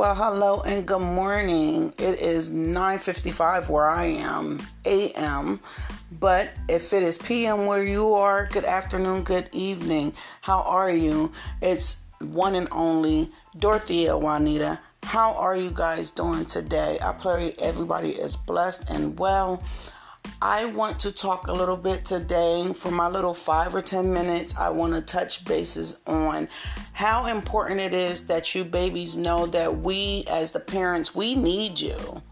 Well, hello and good morning. It is 9:55 where I am, a.m. But if it is p.m. where you are, good afternoon, good evening. How are you? It's one and only Dorothea Juanita. How are you guys doing today? I pray everybody is blessed and well. I want to talk a little bit today for my little five or ten minutes. I want to touch bases on how important it is that you babies know that we, as the parents, we need you.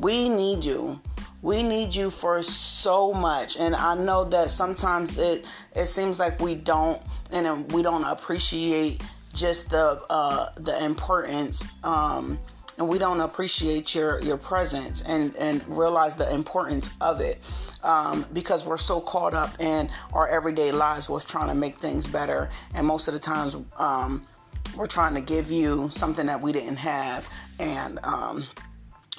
We need you. We need you for so much, and I know that sometimes it it seems like we don't, and we don't appreciate just the uh, the importance. Um, and we don't appreciate your your presence and and realize the importance of it um, because we're so caught up in our everyday lives with trying to make things better. And most of the times um, we're trying to give you something that we didn't have. And um,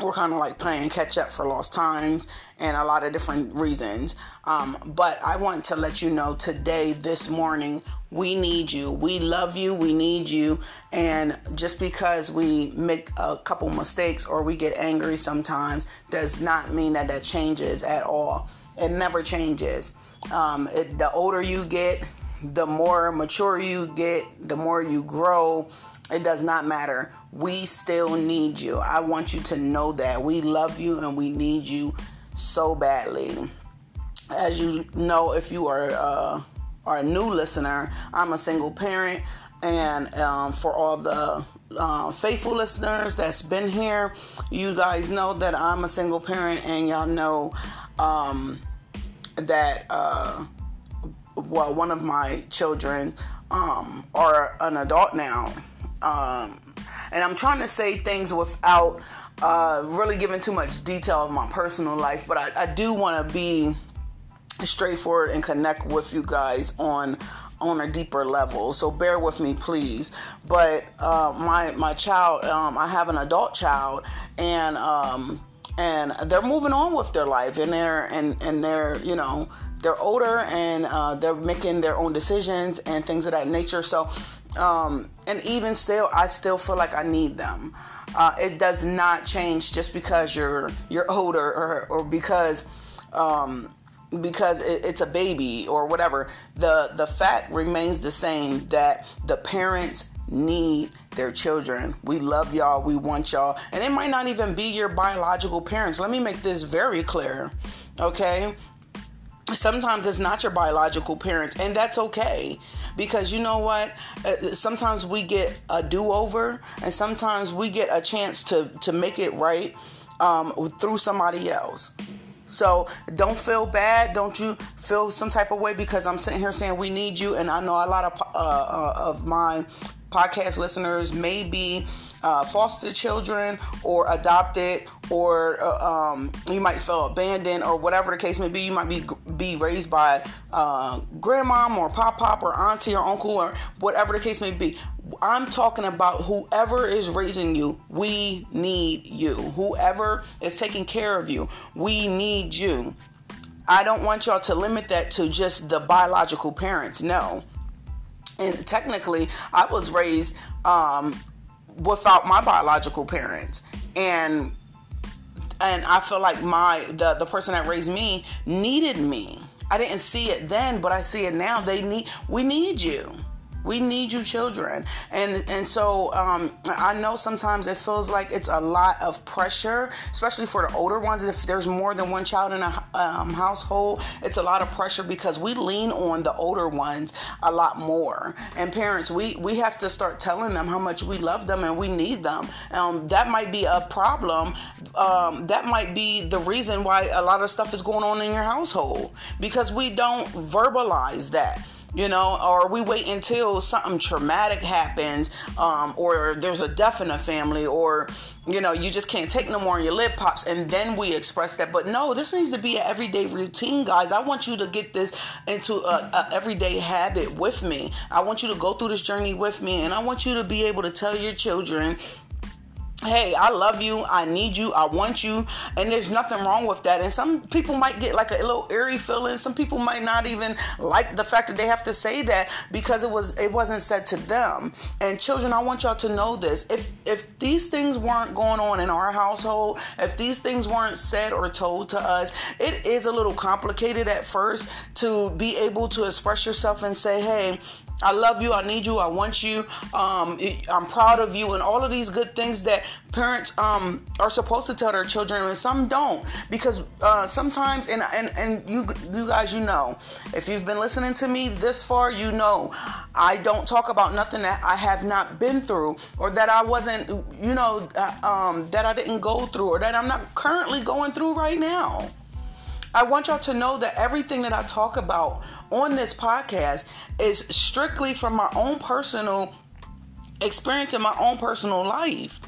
we're kind of like playing catch up for lost times and a lot of different reasons. Um, but I want to let you know today, this morning, we need you. We love you. We need you. And just because we make a couple mistakes or we get angry sometimes does not mean that that changes at all. It never changes. Um, it, the older you get, the more mature you get, the more you grow it does not matter. We still need you. I want you to know that. We love you and we need you so badly. As you know, if you are, uh, are a new listener, I'm a single parent. And um, for all the uh, faithful listeners that's been here, you guys know that I'm a single parent, and y'all know um, that, uh, well, one of my children um, are an adult now um, and I'm trying to say things without uh, really giving too much detail of my personal life, but I, I do want to be straightforward and connect with you guys on on a deeper level. So bear with me, please. But uh, my my child, um, I have an adult child, and um, and they're moving on with their life, and they're and and they're you know they're older and uh, they're making their own decisions and things of that nature. So um, and even still, I still feel like I need them. Uh, it does not change just because you're you're older or, or because um, because it, it's a baby or whatever. The the fact remains the same that the parents need their children. We love y'all. We want y'all. And it might not even be your biological parents. Let me make this very clear. Okay? Sometimes it's not your biological parents and that's okay because you know what? Uh, sometimes we get a do-over and sometimes we get a chance to to make it right um, through somebody else. So don't feel bad don't you feel some type of way because i'm sitting here saying we need you and i know a lot of uh, uh of my podcast listeners may be uh, foster children or adopted or uh, um, you might feel abandoned or whatever the case may be. You might be be raised by uh, grandmom or pop pop or auntie or uncle or whatever the case may be. I'm talking about whoever is raising you we need you. Whoever is taking care of you we need you. I don't want y'all to limit that to just the biological parents no. And technically i was raised um, without my biological parents and and I feel like my the the person that raised me needed me. I didn't see it then, but I see it now. They need we need you. We need you, children, and and so um, I know sometimes it feels like it's a lot of pressure, especially for the older ones. If there's more than one child in a um, household, it's a lot of pressure because we lean on the older ones a lot more. And parents, we we have to start telling them how much we love them and we need them. Um, that might be a problem. Um, that might be the reason why a lot of stuff is going on in your household because we don't verbalize that you know, or we wait until something traumatic happens, um, or there's a death in the family, or you know, you just can't take no more and your lip pops, and then we express that. But no, this needs to be an everyday routine, guys. I want you to get this into a, a everyday habit with me. I want you to go through this journey with me, and I want you to be able to tell your children hey, I love you, I need you, I want you, and there's nothing wrong with that. And some people might get like a little eerie feeling. Some people might not even like the fact that they have to say that because it was it wasn't said to them. And children, I want y'all to know this. If if these things weren't going on in our household, if these things weren't said or told to us, it is a little complicated at first to be able to express yourself and say, hey, I love you. I need you. I want you. Um, I'm proud of you, and all of these good things that parents um, are supposed to tell their children, and some don't because uh, sometimes, and and and you you guys, you know, if you've been listening to me this far, you know, I don't talk about nothing that I have not been through, or that I wasn't, you know, uh, um, that I didn't go through, or that I'm not currently going through right now. I want y'all to know that everything that I talk about on this podcast is strictly from my own personal experience in my own personal life.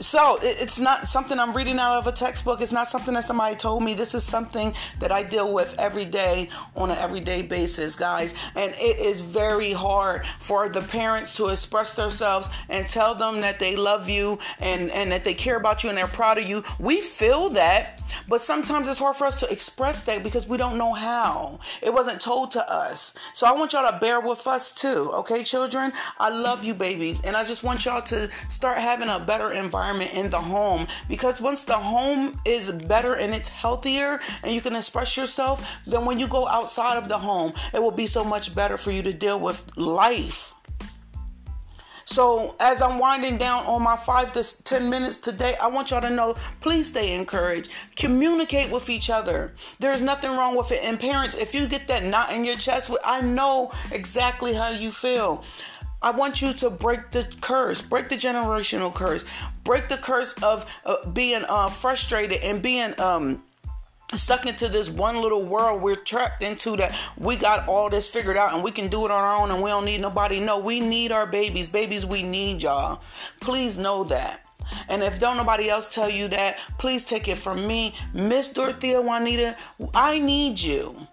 So it's not something I'm reading out of a textbook. It's not something that somebody told me. This is something that I deal with every day on an everyday basis, guys. And it is very hard for the parents to express themselves and tell them that they love you and, and that they care about you and they're proud of you. We feel that, but sometimes it's hard for us to express that because we don't know how. It wasn't told to us. So I want y'all to bear with us too, okay, children? I love you, babies. And I just want y'all to start having a better environment in the home because once the home is better and it's healthier and you can express yourself, then when you go outside of the home, it will be so much better for you to deal with life. So, as I'm winding down on my five to 10 minutes today, I want y'all to know please stay encouraged. Communicate with each other. There's nothing wrong with it. And, parents, if you get that knot in your chest, I know exactly how you feel. I want you to break the curse, break the generational curse, break the curse of uh, being uh, frustrated and being um, stuck into this one little world we're trapped into that we got all this figured out and we can do it on our own and we don't need nobody. No, we need our babies. Babies, we need y'all. Please know that. And if don't nobody else tell you that, please take it from me. Miss Dorothea Juanita, I need you.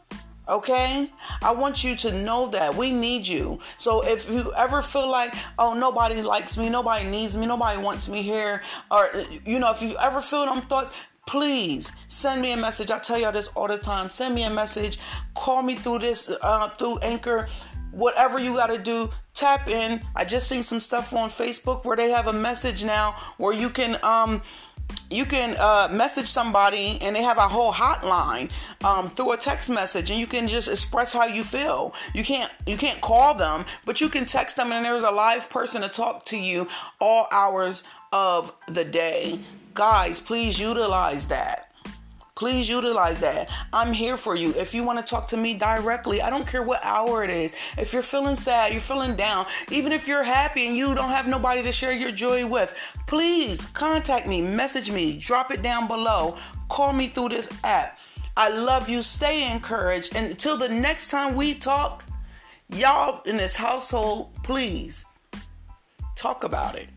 Okay? I want you to know that we need you. So if you ever feel like, oh, nobody likes me, nobody needs me, nobody wants me here, or, you know, if you ever feel them thoughts, please send me a message. I tell y'all this all the time. Send me a message. Call me through this, uh, through Anchor. Whatever you got to do, tap in. I just seen some stuff on Facebook where they have a message now where you can, um, you can uh, message somebody and they have a whole hotline um, through a text message and you can just express how you feel you can't you can't call them but you can text them and there's a live person to talk to you all hours of the day guys please utilize that Please utilize that. I'm here for you. If you want to talk to me directly, I don't care what hour it is. If you're feeling sad, you're feeling down, even if you're happy and you don't have nobody to share your joy with, please contact me, message me, drop it down below, call me through this app. I love you. Stay encouraged. And until the next time we talk, y'all in this household, please talk about it.